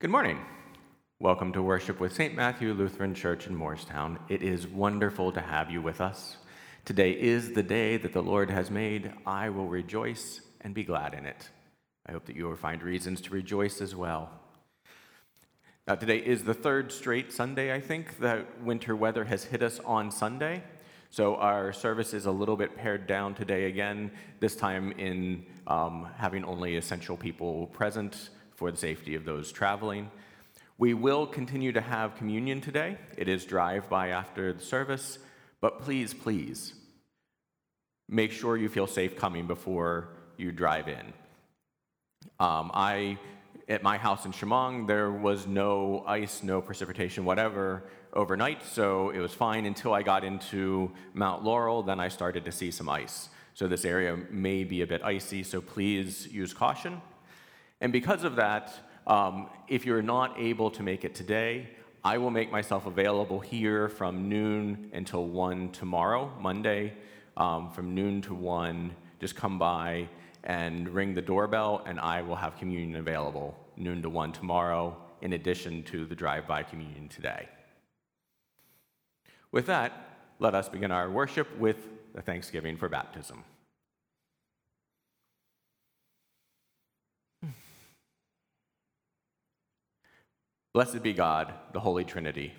Good morning. Welcome to worship with St. Matthew Lutheran Church in Moorestown. It is wonderful to have you with us. Today is the day that the Lord has made. I will rejoice and be glad in it. I hope that you will find reasons to rejoice as well. Now, today is the third straight Sunday, I think, that winter weather has hit us on Sunday. So our service is a little bit pared down today again, this time in um, having only essential people present for the safety of those traveling. We will continue to have communion today. It is drive by after the service, but please, please make sure you feel safe coming before you drive in. Um, I, at my house in Chemung, there was no ice, no precipitation, whatever, overnight, so it was fine until I got into Mount Laurel. Then I started to see some ice. So this area may be a bit icy, so please use caution. And because of that, um, if you're not able to make it today, I will make myself available here from noon until 1 tomorrow, Monday, um, from noon to 1. Just come by and ring the doorbell, and I will have communion available noon to 1 tomorrow, in addition to the drive by communion today. With that, let us begin our worship with the thanksgiving for baptism. Blessed be God, the Holy Trinity,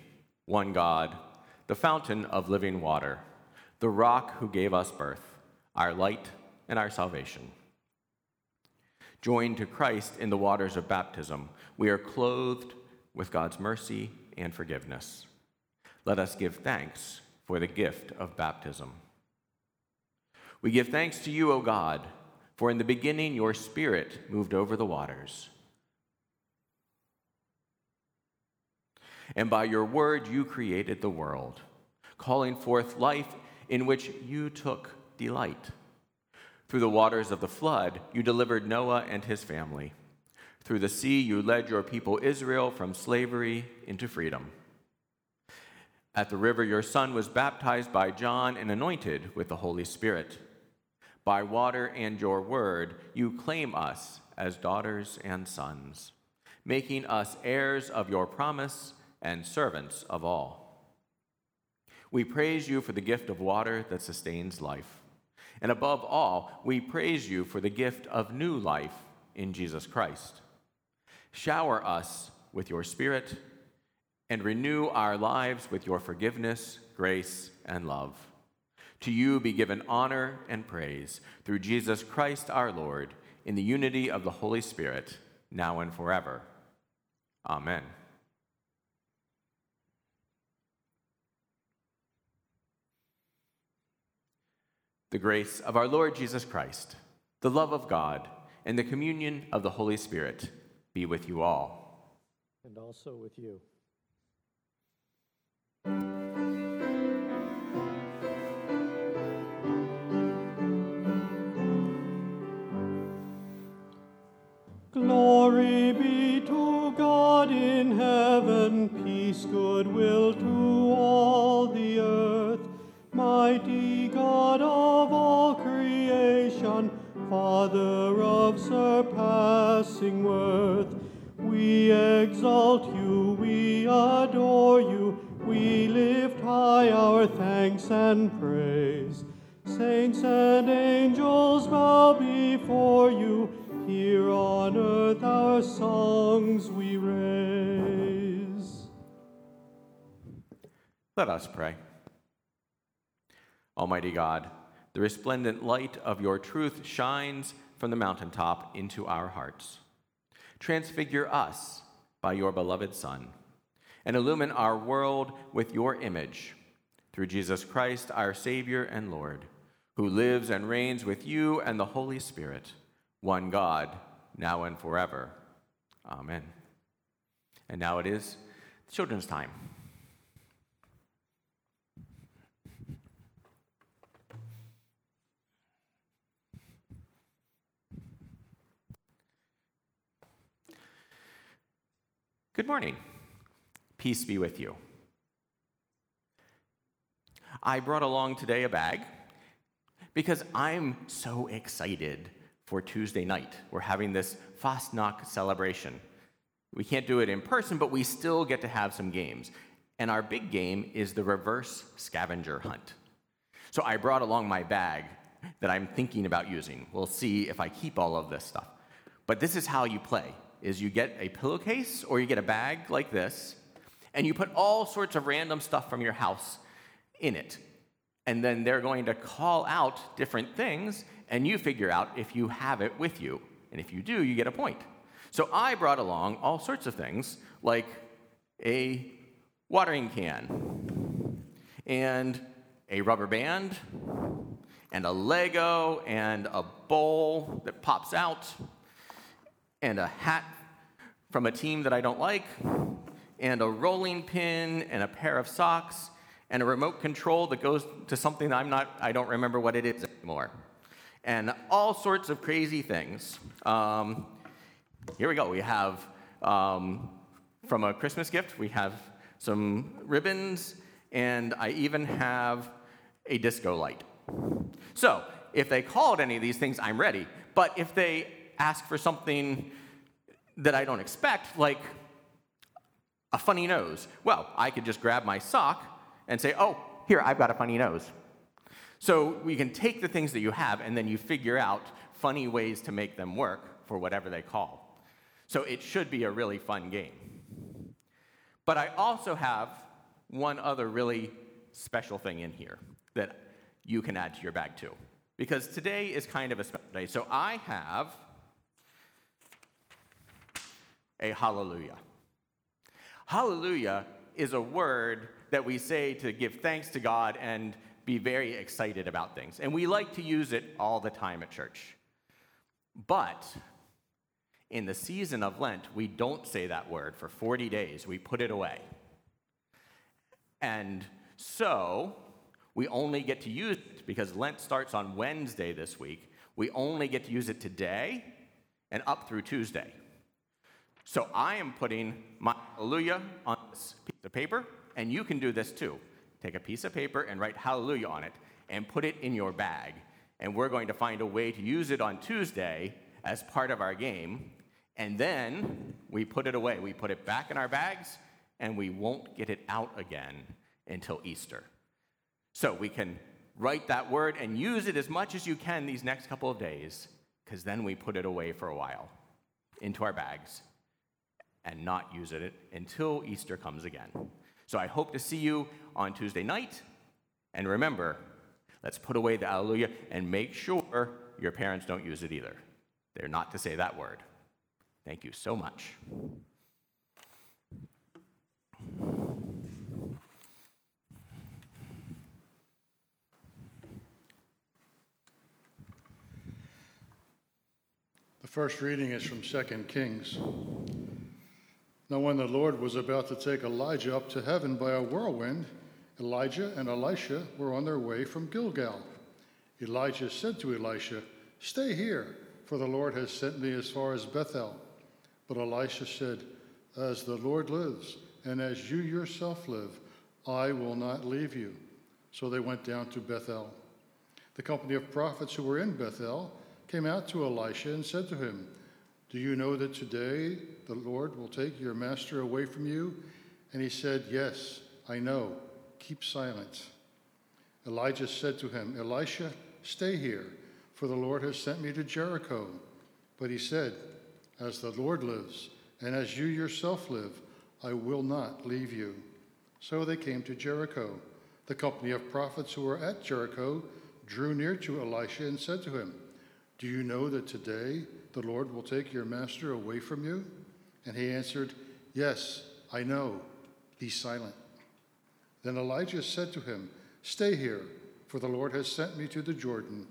one God, the fountain of living water, the rock who gave us birth, our light and our salvation. Joined to Christ in the waters of baptism, we are clothed with God's mercy and forgiveness. Let us give thanks for the gift of baptism. We give thanks to you, O God, for in the beginning your Spirit moved over the waters. And by your word you created the world, calling forth life in which you took delight. Through the waters of the flood, you delivered Noah and his family. Through the sea, you led your people Israel from slavery into freedom. At the river, your son was baptized by John and anointed with the Holy Spirit. By water and your word, you claim us as daughters and sons, making us heirs of your promise and servants of all. We praise you for the gift of water that sustains life. And above all, we praise you for the gift of new life in Jesus Christ. Shower us with your Spirit and renew our lives with your forgiveness, grace, and love. To you be given honor and praise through Jesus Christ our Lord, in the unity of the Holy Spirit, now and forever. Amen. The grace of our Lord Jesus Christ, the love of God, and the communion of the Holy Spirit be with you all. And also with you. Glory be to God in heaven, peace, goodwill Father of surpassing worth, we exalt you, we adore you, we lift high our thanks and praise. Saints and angels bow before you, here on earth our songs we raise. Let us pray. Almighty God, the resplendent light of your truth shines from the mountaintop into our hearts. Transfigure us by your beloved Son, and illumine our world with your image through Jesus Christ, our Savior and Lord, who lives and reigns with you and the Holy Spirit, one God, now and forever. Amen. And now it is children's time. Good morning. Peace be with you. I brought along today a bag because I'm so excited for Tuesday night. We're having this Fastnacht celebration. We can't do it in person, but we still get to have some games. And our big game is the reverse scavenger hunt. So I brought along my bag that I'm thinking about using. We'll see if I keep all of this stuff. But this is how you play is you get a pillowcase or you get a bag like this and you put all sorts of random stuff from your house in it. And then they're going to call out different things and you figure out if you have it with you. And if you do, you get a point. So I brought along all sorts of things like a watering can and a rubber band and a Lego and a bowl that pops out and a hat from a team that I don't like and a rolling pin and a pair of socks and a remote control that goes to something I'm not I don't remember what it is anymore and all sorts of crazy things. Um, here we go. We have um, from a Christmas gift. We have some ribbons, and I even have a disco light. So, if they called any of these things, I'm ready. But if they ask for something that I don't expect, like a funny nose, well, I could just grab my sock and say, oh, here, I've got a funny nose. So we can take the things that you have and then you figure out funny ways to make them work for whatever they call. So it should be a really fun game. But I also have one other really special thing in here that you can add to your bag too. Because today is kind of a special day. So I have a hallelujah. Hallelujah is a word that we say to give thanks to God and be very excited about things. And we like to use it all the time at church. But in the season of Lent, we don't say that word for 40 days, we put it away. And so we only get to use it because Lent starts on Wednesday this week. We only get to use it today and up through Tuesday. So I am putting my hallelujah on this piece of paper, and you can do this too. Take a piece of paper and write hallelujah on it and put it in your bag. And we're going to find a way to use it on Tuesday as part of our game. And then we put it away. We put it back in our bags, and we won't get it out again until Easter. So we can write that word and use it as much as you can these next couple of days, because then we put it away for a while into our bags and not use it until Easter comes again. So I hope to see you on Tuesday night. And remember, let's put away the Alleluia and make sure your parents don't use it either. They're not to say that word. Thank you so much. The first reading is from 2 Kings. Now, when the Lord was about to take Elijah up to heaven by a whirlwind, Elijah and Elisha were on their way from Gilgal. Elijah said to Elisha, Stay here, for the Lord has sent me as far as Bethel. But Elisha said, As the Lord lives, and as you yourself live, I will not leave you. So they went down to Bethel. The company of prophets who were in Bethel came out to Elisha and said to him, Do you know that today the Lord will take your master away from you? And he said, Yes, I know. Keep silent. Elijah said to him, Elisha, stay here, for the Lord has sent me to Jericho. But he said, As the Lord lives, and as you yourself live, I will not leave you. So they came to Jericho. The company of prophets who were at Jericho drew near to Elisha and said to him, Do you know that today the Lord will take your master away from you? And he answered, Yes, I know. Be silent. Then Elijah said to him, Stay here, for the Lord has sent me to the Jordan.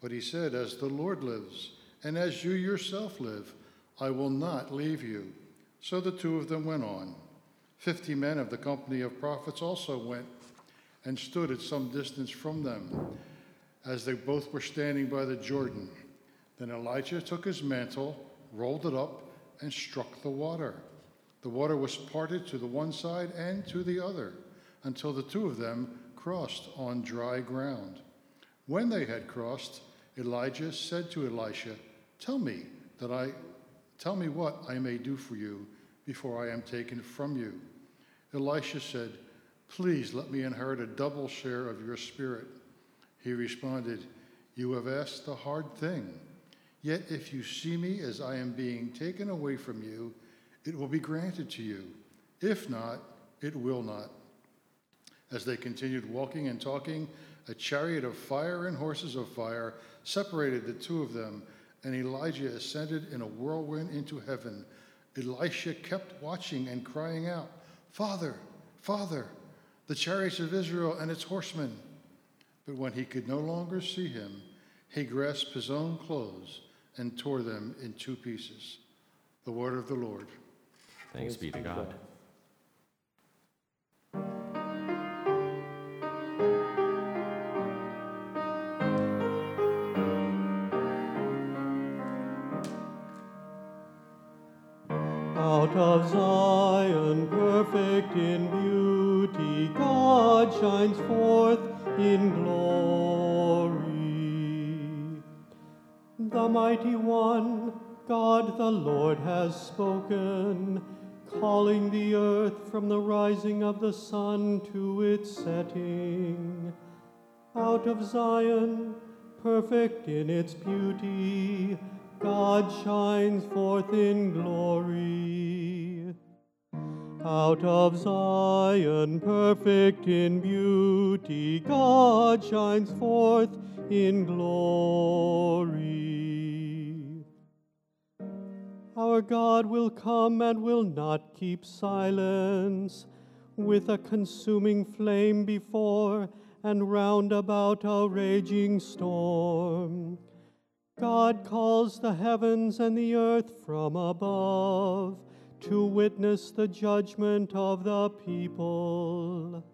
But he said, As the Lord lives, and as you yourself live, I will not leave you. So the two of them went on. Fifty men of the company of prophets also went and stood at some distance from them, as they both were standing by the Jordan. Then Elijah took his mantle, rolled it up, and struck the water. The water was parted to the one side and to the other until the two of them crossed on dry ground. When they had crossed, Elijah said to Elisha, "Tell me that I tell me what I may do for you before I am taken from you. Elisha said, Please let me inherit a double share of your spirit. He responded, You have asked the hard thing. Yet if you see me as I am being taken away from you, it will be granted to you. If not, it will not. As they continued walking and talking, a chariot of fire and horses of fire separated the two of them, and Elijah ascended in a whirlwind into heaven. Elisha kept watching and crying out, Father, Father, the chariots of Israel and its horsemen. But when he could no longer see him, he grasped his own clothes and tore them in two pieces. The word of the Lord. Thanks be to God. Out of Zion, perfect in beauty, God shines forth in glory. The mighty one, God the Lord, has spoken, calling the earth from the rising of the sun to its setting. Out of Zion, perfect in its beauty, God shines forth in glory. Out of Zion, perfect in beauty, God shines forth in glory. Our God will come and will not keep silence, with a consuming flame before and round about a raging storm. God calls the heavens and the earth from above to witness the judgment of the people.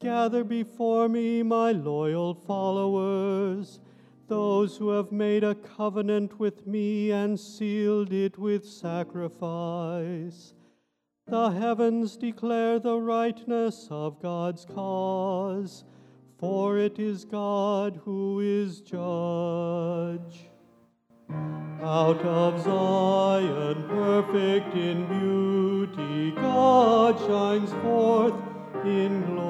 Gather before me, my loyal followers, those who have made a covenant with me and sealed it with sacrifice. The heavens declare the rightness of God's cause for it is God who is judge. Out of Zion, perfect in beauty, God shines forth in glory.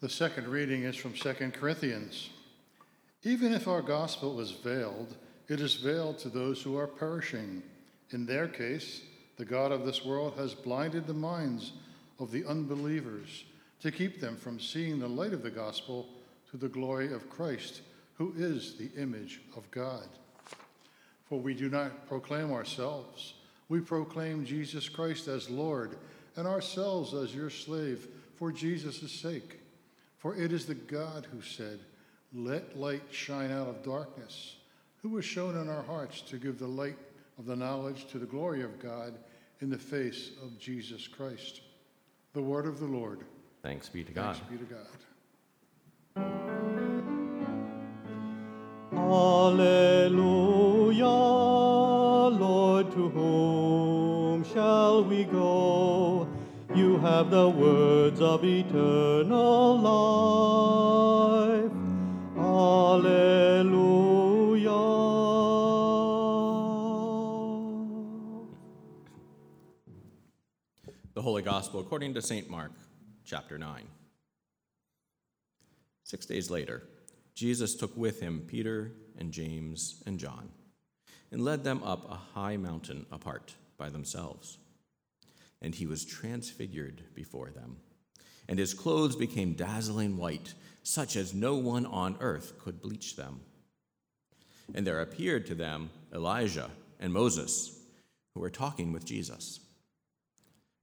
The second reading is from 2 Corinthians. Even if our gospel is veiled, it is veiled to those who are perishing. In their case, the God of this world has blinded the minds of the unbelievers to keep them from seeing the light of the gospel to the glory of Christ, who is the image of God. For we do not proclaim ourselves, we proclaim Jesus Christ as Lord, and ourselves as your slave for Jesus' sake. For it is the God who said, Let light shine out of darkness who was shown in our hearts to give the light of the knowledge to the glory of God in the face of Jesus Christ. The word of the Lord. Thanks be to God. Thanks be to God. Alleluia, Lord, to whom shall we go? You have the words of eternal life. The Holy Gospel according to St. Mark, chapter 9. Six days later, Jesus took with him Peter and James and John and led them up a high mountain apart by themselves. And he was transfigured before them, and his clothes became dazzling white, such as no one on earth could bleach them. And there appeared to them Elijah and Moses, who were talking with Jesus.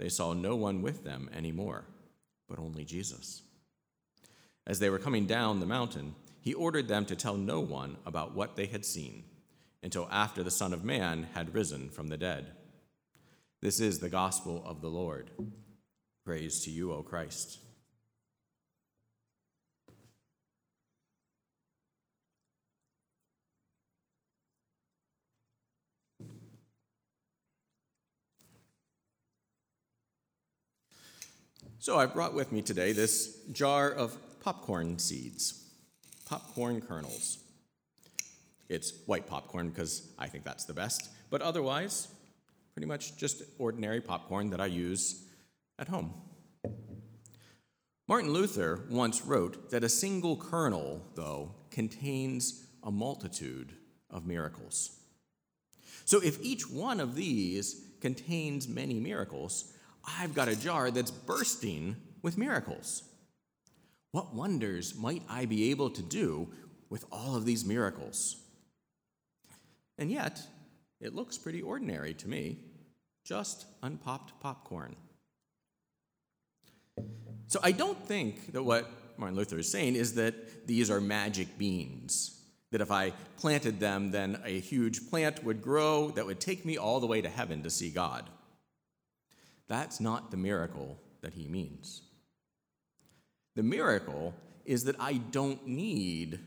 they saw no one with them anymore, but only Jesus. As they were coming down the mountain, he ordered them to tell no one about what they had seen until after the Son of Man had risen from the dead. This is the gospel of the Lord. Praise to you, O Christ. So I brought with me today this jar of popcorn seeds, popcorn kernels. It's white popcorn because I think that's the best, but otherwise, pretty much just ordinary popcorn that I use at home. Martin Luther once wrote that a single kernel, though, contains a multitude of miracles. So if each one of these contains many miracles, I've got a jar that's bursting with miracles. What wonders might I be able to do with all of these miracles? And yet, it looks pretty ordinary to me just unpopped popcorn. So I don't think that what Martin Luther is saying is that these are magic beans. That if I planted them, then a huge plant would grow that would take me all the way to heaven to see God. That's not the miracle that he means. The miracle is that I don't need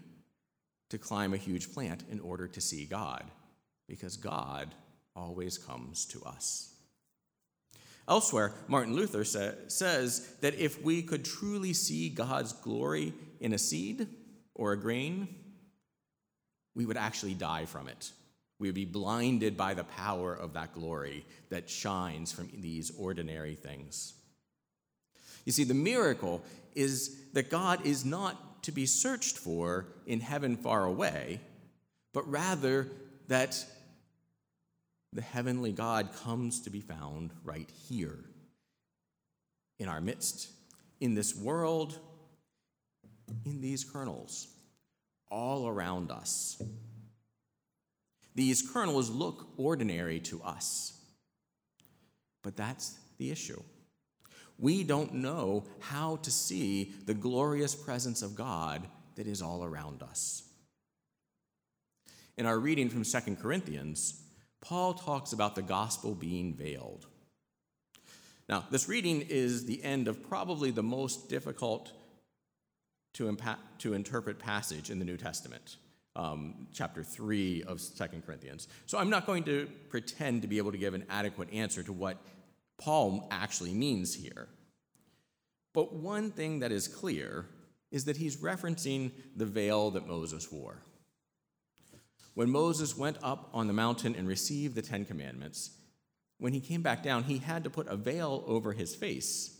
to climb a huge plant in order to see God, because God always comes to us. Elsewhere, Martin Luther sa- says that if we could truly see God's glory in a seed or a grain, we would actually die from it. We would be blinded by the power of that glory that shines from these ordinary things. You see, the miracle is that God is not to be searched for in heaven far away, but rather that the heavenly God comes to be found right here in our midst, in this world, in these kernels, all around us. These kernels look ordinary to us, but that's the issue. We don't know how to see the glorious presence of God that is all around us. In our reading from 2 Corinthians, Paul talks about the gospel being veiled. Now, this reading is the end of probably the most difficult to, to interpret passage in the New Testament, um, chapter 3 of 2 Corinthians. So I'm not going to pretend to be able to give an adequate answer to what Paul actually means here. But one thing that is clear is that he's referencing the veil that Moses wore. When Moses went up on the mountain and received the Ten Commandments, when he came back down, he had to put a veil over his face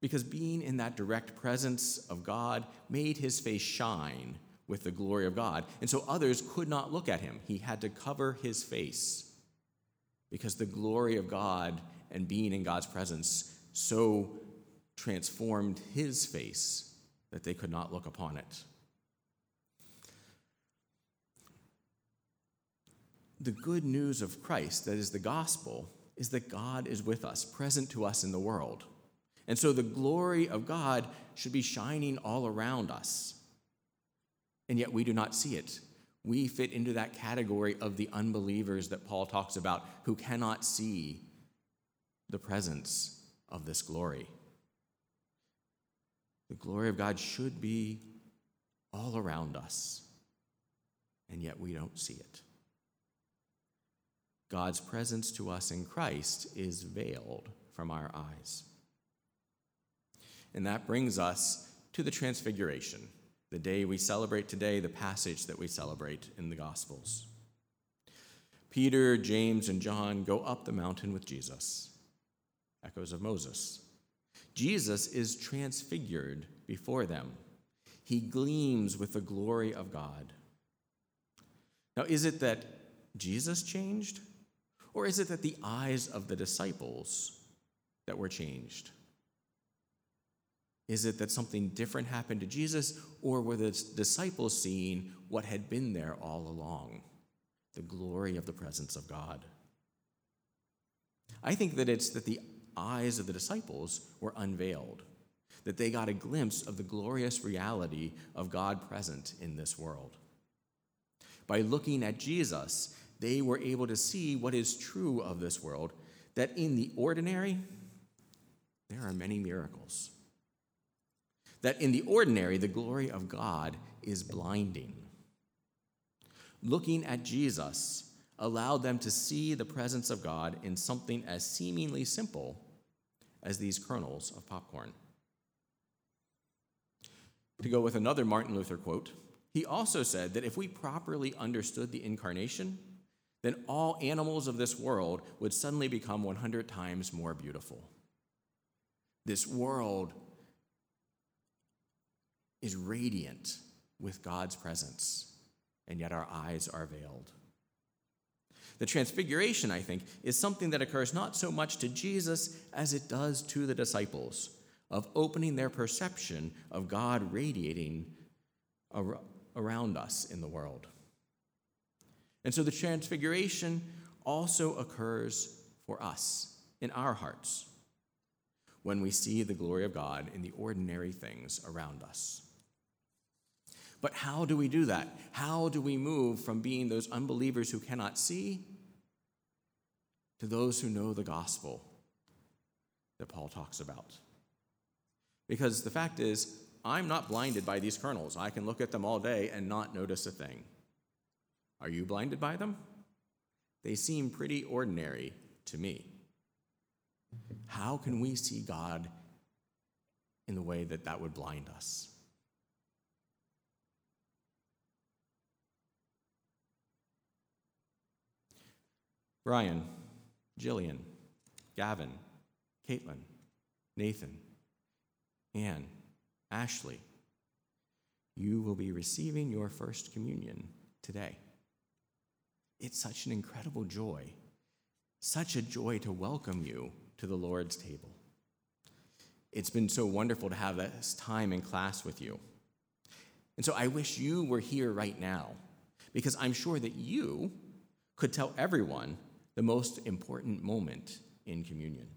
because being in that direct presence of God made his face shine with the glory of God. And so others could not look at him. He had to cover his face because the glory of God and being in God's presence so transformed his face that they could not look upon it. The good news of Christ, that is the gospel, is that God is with us, present to us in the world. And so the glory of God should be shining all around us. And yet we do not see it. We fit into that category of the unbelievers that Paul talks about who cannot see the presence of this glory. The glory of God should be all around us, and yet we don't see it. God's presence to us in Christ is veiled from our eyes. And that brings us to the Transfiguration, the day we celebrate today, the passage that we celebrate in the Gospels. Peter, James, and John go up the mountain with Jesus. Echoes of Moses. Jesus is transfigured before them. He gleams with the glory of God. Now, is it that Jesus changed? Or is it that the eyes of the disciples that were changed? Is it that something different happened to Jesus, or were the disciples seeing what had been there all along the glory of the presence of God? I think that it's that the eyes of the disciples were unveiled, that they got a glimpse of the glorious reality of God present in this world. By looking at Jesus, they were able to see what is true of this world that in the ordinary, there are many miracles. That in the ordinary, the glory of God is blinding. Looking at Jesus allowed them to see the presence of God in something as seemingly simple as these kernels of popcorn. To go with another Martin Luther quote, he also said that if we properly understood the incarnation, then all animals of this world would suddenly become 100 times more beautiful. This world is radiant with God's presence, and yet our eyes are veiled. The transfiguration, I think, is something that occurs not so much to Jesus as it does to the disciples, of opening their perception of God radiating around us in the world. And so the transfiguration also occurs for us in our hearts when we see the glory of God in the ordinary things around us. But how do we do that? How do we move from being those unbelievers who cannot see to those who know the gospel that Paul talks about? Because the fact is, I'm not blinded by these kernels. I can look at them all day and not notice a thing. Are you blinded by them? They seem pretty ordinary to me. How can we see God in the way that that would blind us? Brian, Jillian, Gavin, Caitlin, Nathan, Anne, Ashley, you will be receiving your first communion today. It's such an incredible joy, such a joy to welcome you to the Lord's table. It's been so wonderful to have this time in class with you. And so I wish you were here right now because I'm sure that you could tell everyone the most important moment in communion.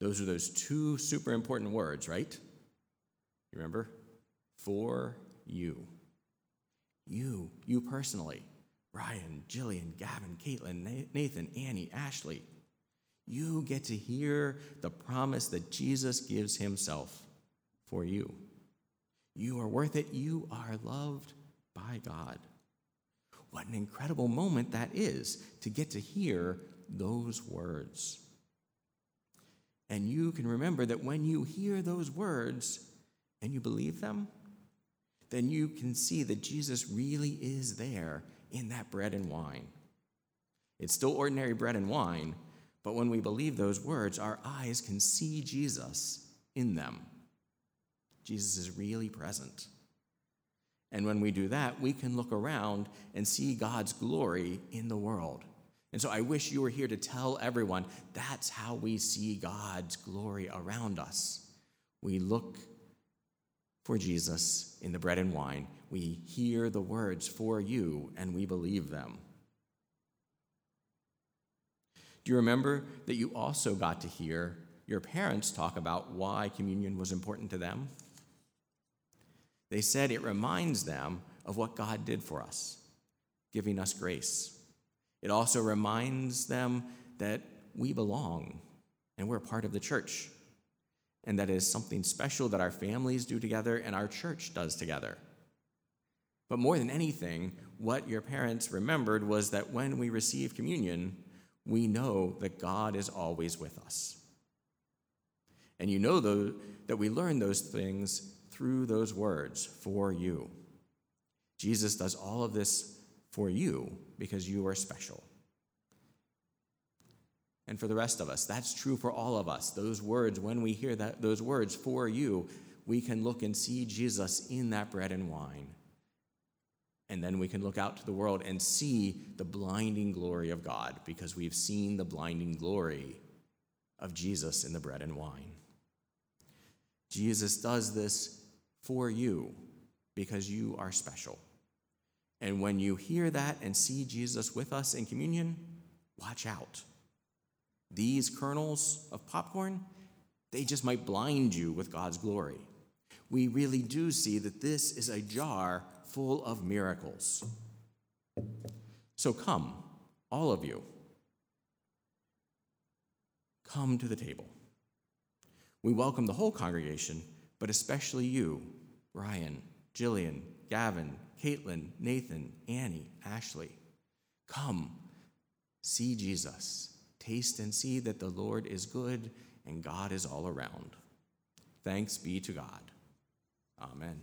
Those are those two super important words, right? You remember? For you. You, you personally. Ryan, Jillian, Gavin, Caitlin, Nathan, Annie, Ashley. You get to hear the promise that Jesus gives himself for you. You are worth it. You are loved by God. What an incredible moment that is to get to hear those words. And you can remember that when you hear those words and you believe them, then you can see that Jesus really is there in that bread and wine. It's still ordinary bread and wine, but when we believe those words, our eyes can see Jesus in them. Jesus is really present. And when we do that, we can look around and see God's glory in the world. And so I wish you were here to tell everyone that's how we see God's glory around us. We look for Jesus in the bread and wine. We hear the words for you and we believe them. Do you remember that you also got to hear your parents talk about why communion was important to them? They said it reminds them of what God did for us, giving us grace. It also reminds them that we belong and we're part of the church, and that is something special that our families do together and our church does together. But more than anything, what your parents remembered was that when we receive communion, we know that God is always with us. And you know that we learn those things through those words for you. Jesus does all of this for you because you are special. And for the rest of us, that's true for all of us. Those words, when we hear that, those words for you, we can look and see Jesus in that bread and wine. And then we can look out to the world and see the blinding glory of God because we've seen the blinding glory of Jesus in the bread and wine. Jesus does this for you because you are special. And when you hear that and see Jesus with us in communion, watch out. These kernels of popcorn, they just might blind you with God's glory. We really do see that this is a jar full of miracles. So come, all of you, come to the table. We welcome the whole congregation, but especially you, Brian, Jillian, Gavin, Caitlin, Nathan, Annie, Ashley. Come, see Jesus. Taste and see that the Lord is good and God is all around. Thanks be to God. Amen.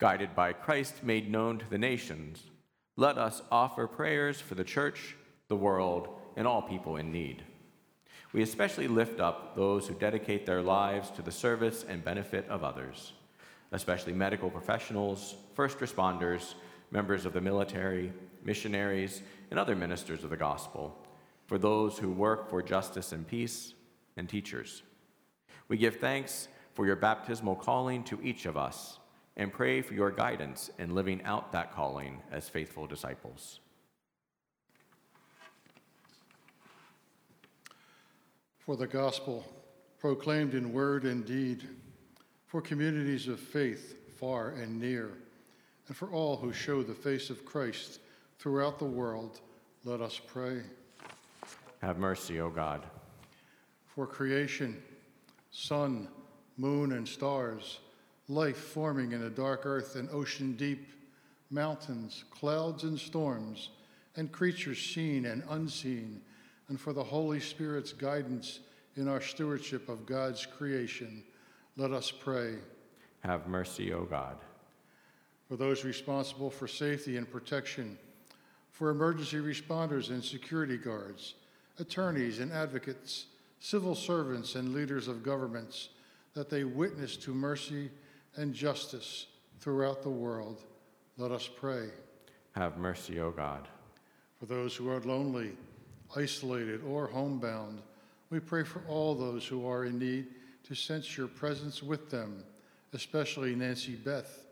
guided by Christ made known to the nations, let us offer prayers for the church, the world, and all people in need. We especially lift up those who dedicate their lives to the service and benefit of others, especially medical professionals, first responders, members of the military, missionaries, and other ministers of the gospel, for those who work for justice and peace, and teachers. We give thanks for your baptismal calling to each of us and pray for your guidance in living out that calling as faithful disciples. For the gospel proclaimed in word and deed, for communities of faith far and near, and for all who show the face of Christ throughout the world, let us pray. Have mercy, O God. For creation, sun, moon, and stars, life forming in a dark earth and ocean deep, mountains, clouds, and storms, and creatures seen and unseen, and for the Holy Spirit's guidance in our stewardship of God's creation, let us pray. Have mercy, O God. For those responsible for safety and protection, for emergency responders and security guards, attorneys and advocates, civil servants and leaders of governments, that they witness to mercy and justice throughout the world. Let us pray. Have mercy, O God. For those who are lonely, isolated, or homebound, we pray for all those who are in need to sense your presence with them, especially Nancy Beth,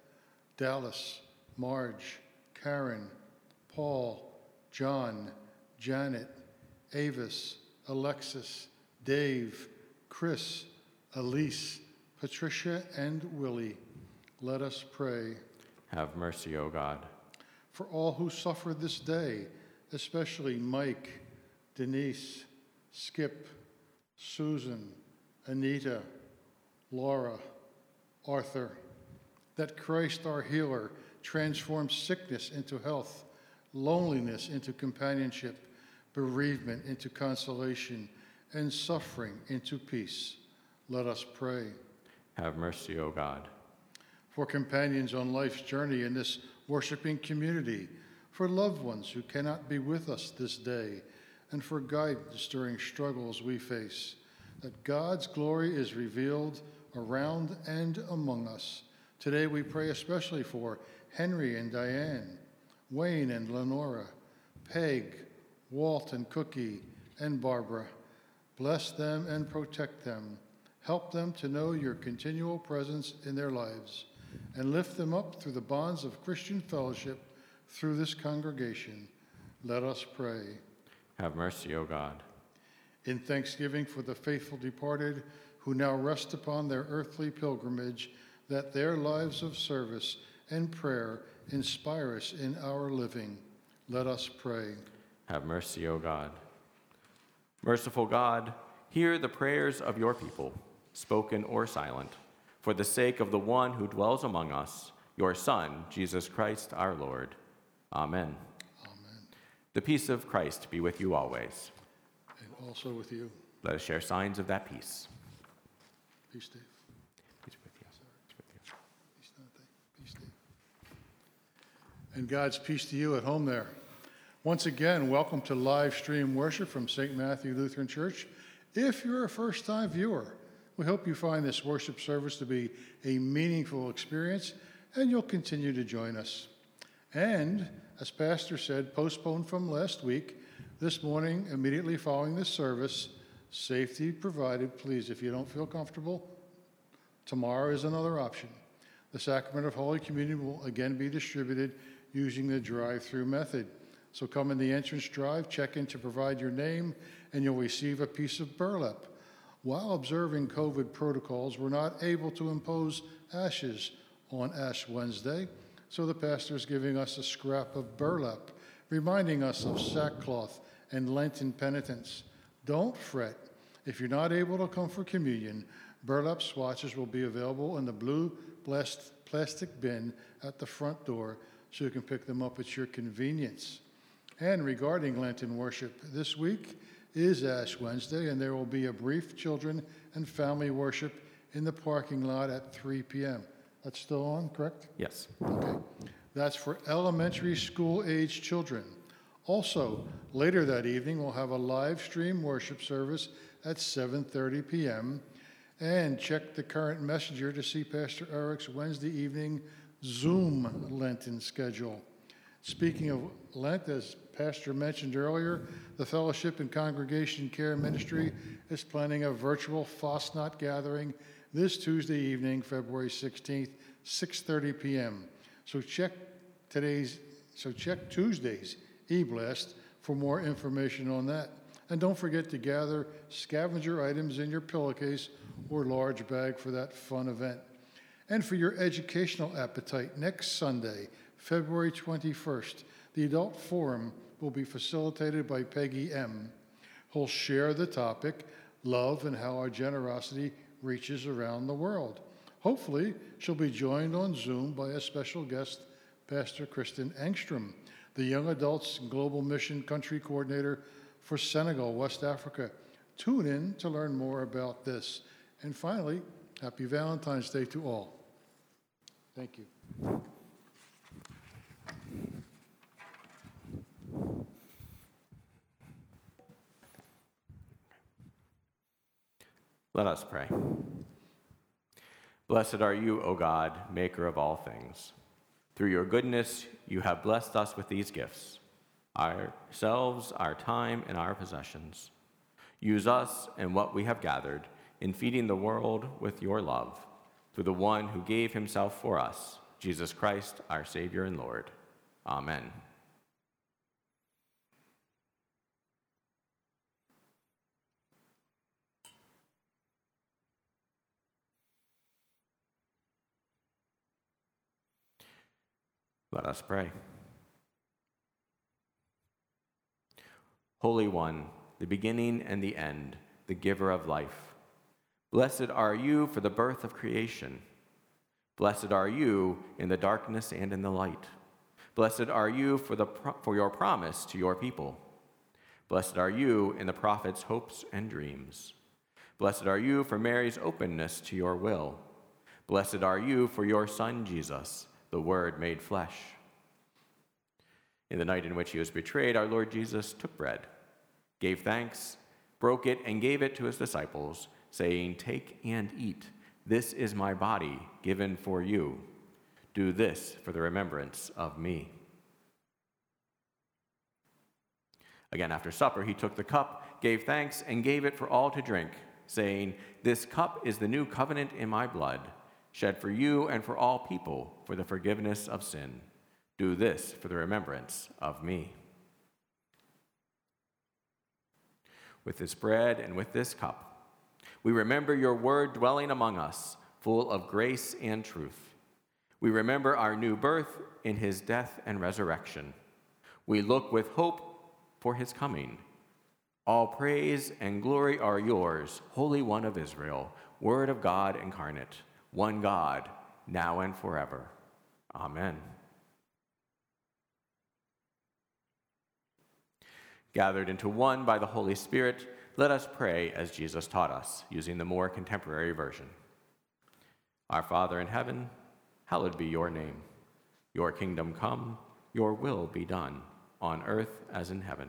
Dallas, Marge, Karen, Paul, John, Janet, Avis, Alexis, Dave, Chris, Elise, Patricia, and Willie. Let us pray. Have mercy, O God. For all who suffer this day, especially Mike, Denise, Skip, Susan, Anita, Laura, Arthur, that Christ our healer transforms sickness into health, loneliness into companionship, bereavement into consolation, and suffering into peace. Let us pray. Have mercy, O God. For companions on life's journey in this worshiping community, for loved ones who cannot be with us this day, and for guidance during struggles we face, that God's glory is revealed around and among us. Today we pray especially for Henry and Diane, Wayne and Lenora, Peg, Walt and Cookie, and Barbara. Bless them and protect them. Help them to know your continual presence in their lives and lift them up through the bonds of Christian fellowship through this congregation. Let us pray. Have mercy, O God. In thanksgiving for the faithful departed who now rest upon their earthly pilgrimage, that their lives of service and prayer inspire us in our living. Let us pray. Have mercy, O God. Merciful God, hear the prayers of your people, spoken or silent, for the sake of the one who dwells among us, your Son, Jesus Christ our Lord. Amen. Amen. The peace of Christ be with you always. And also with you. Let us share signs of that peace. Peace, Dave. Peace with you. Peace with you. Peace, Dante. Peace, Dave. And God's peace to you at home there. Once again, welcome to live stream worship from St. Matthew Lutheran Church. If you're a first time viewer, we hope you find this worship service to be a meaningful experience and you'll continue to join us. And as Pastor said, postponed from last week, this morning, immediately following this service, safety provided. Please, if you don't feel comfortable, tomorrow is another option. The sacrament of Holy Communion will again be distributed using the drive through method. So come in the entrance drive, check in to provide your name, and you'll receive a piece of burlap. While observing COVID protocols, we're not able to impose ashes on Ash Wednesday, so the pastor is giving us a scrap of burlap, reminding us of sackcloth and Lenten penitence. Don't fret. If you're not able to come for communion, burlap swatches will be available in the blue plastic bin at the front door so you can pick them up at your convenience. And regarding Lenten worship, this week is Ash Wednesday, and there will be a brief children and family worship in the parking lot at 3 p.m. That's still on, correct? Yes. Okay. That's for elementary school age children. Also, later that evening, we'll have a live stream worship service at 7:30 p.m. And check the current messenger to see Pastor Eric's Wednesday evening Zoom Lenten schedule. Speaking of Lent, as Pastor mentioned earlier, the Fellowship and Congregation Care Ministry is planning a virtual Fastnacht gathering this Tuesday evening, February 16th, 6:30 p.m. So check today's, so check Tuesday's e-blast for more information on that. And don't forget to gather scavenger items in your pillowcase or large bag for that fun event. And for your educational appetite, next Sunday, February 21st, the Adult Forum will be facilitated by Peggy M. who'll share the topic, Love and How Our Generosity Reaches Around the World. Hopefully, she'll be joined on Zoom by a special guest, Pastor Kristen Engstrom, the Young Adults Global Mission Country Coordinator for Senegal, West Africa. Tune in to learn more about this. And finally, happy Valentine's Day to all. Thank you. Let us pray. Blessed are you, O God, maker of all things. Through your goodness, you have blessed us with these gifts ourselves, our time, and our possessions. Use us and what we have gathered in feeding the world with your love through the one who gave himself for us, Jesus Christ, our Savior and Lord. Amen. Let us pray. Holy One, the beginning and the end, the giver of life, blessed are you for the birth of creation. Blessed are you in the darkness and in the light. Blessed are you for, the, for your promise to your people. Blessed are you in the prophet's hopes and dreams. Blessed are you for Mary's openness to your will. Blessed are you for your Son, Jesus the Word made flesh. In the night in which he was betrayed, our Lord Jesus took bread, gave thanks, broke it, and gave it to his disciples, saying, Take and eat. This is my body given for you. Do this for the remembrance of me. Again, after supper, he took the cup, gave thanks, and gave it for all to drink, saying, This cup is the new covenant in my blood shed for you and for all people for the forgiveness of sin. Do this for the remembrance of me. With this bread and with this cup, we remember your word dwelling among us, full of grace and truth. We remember our new birth in his death and resurrection. We look with hope for his coming. All praise and glory are yours, Holy One of Israel, Word of God incarnate one God, now and forever. Amen. Gathered into one by the Holy Spirit, let us pray as Jesus taught us, using the more contemporary version. Our Father in heaven, hallowed be your name. Your kingdom come, your will be done, on earth as in heaven.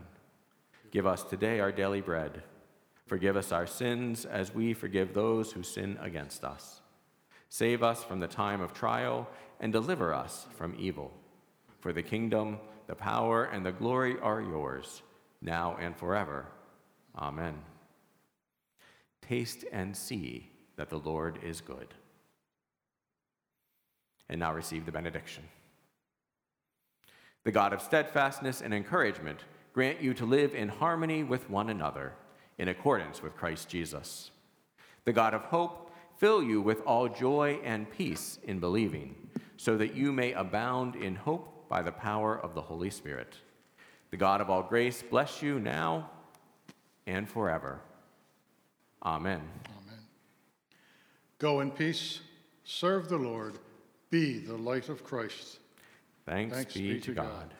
Give us today our daily bread. Forgive us our sins as we forgive those who sin against us Save us from the time of trial and deliver us from evil. For the kingdom, the power, and the glory are yours, now and forever. Amen. Taste and see that the Lord is good. And now receive the benediction. The God of steadfastness and encouragement grant you to live in harmony with one another, in accordance with Christ Jesus. The God of hope fill you with all joy and peace in believing, so that you may abound in hope by the power of the Holy Spirit. The God of all grace bless you now and forever. Amen. Amen. Go in peace, serve the Lord, be the light of Christ. Thanks, Thanks be, be, to God. God.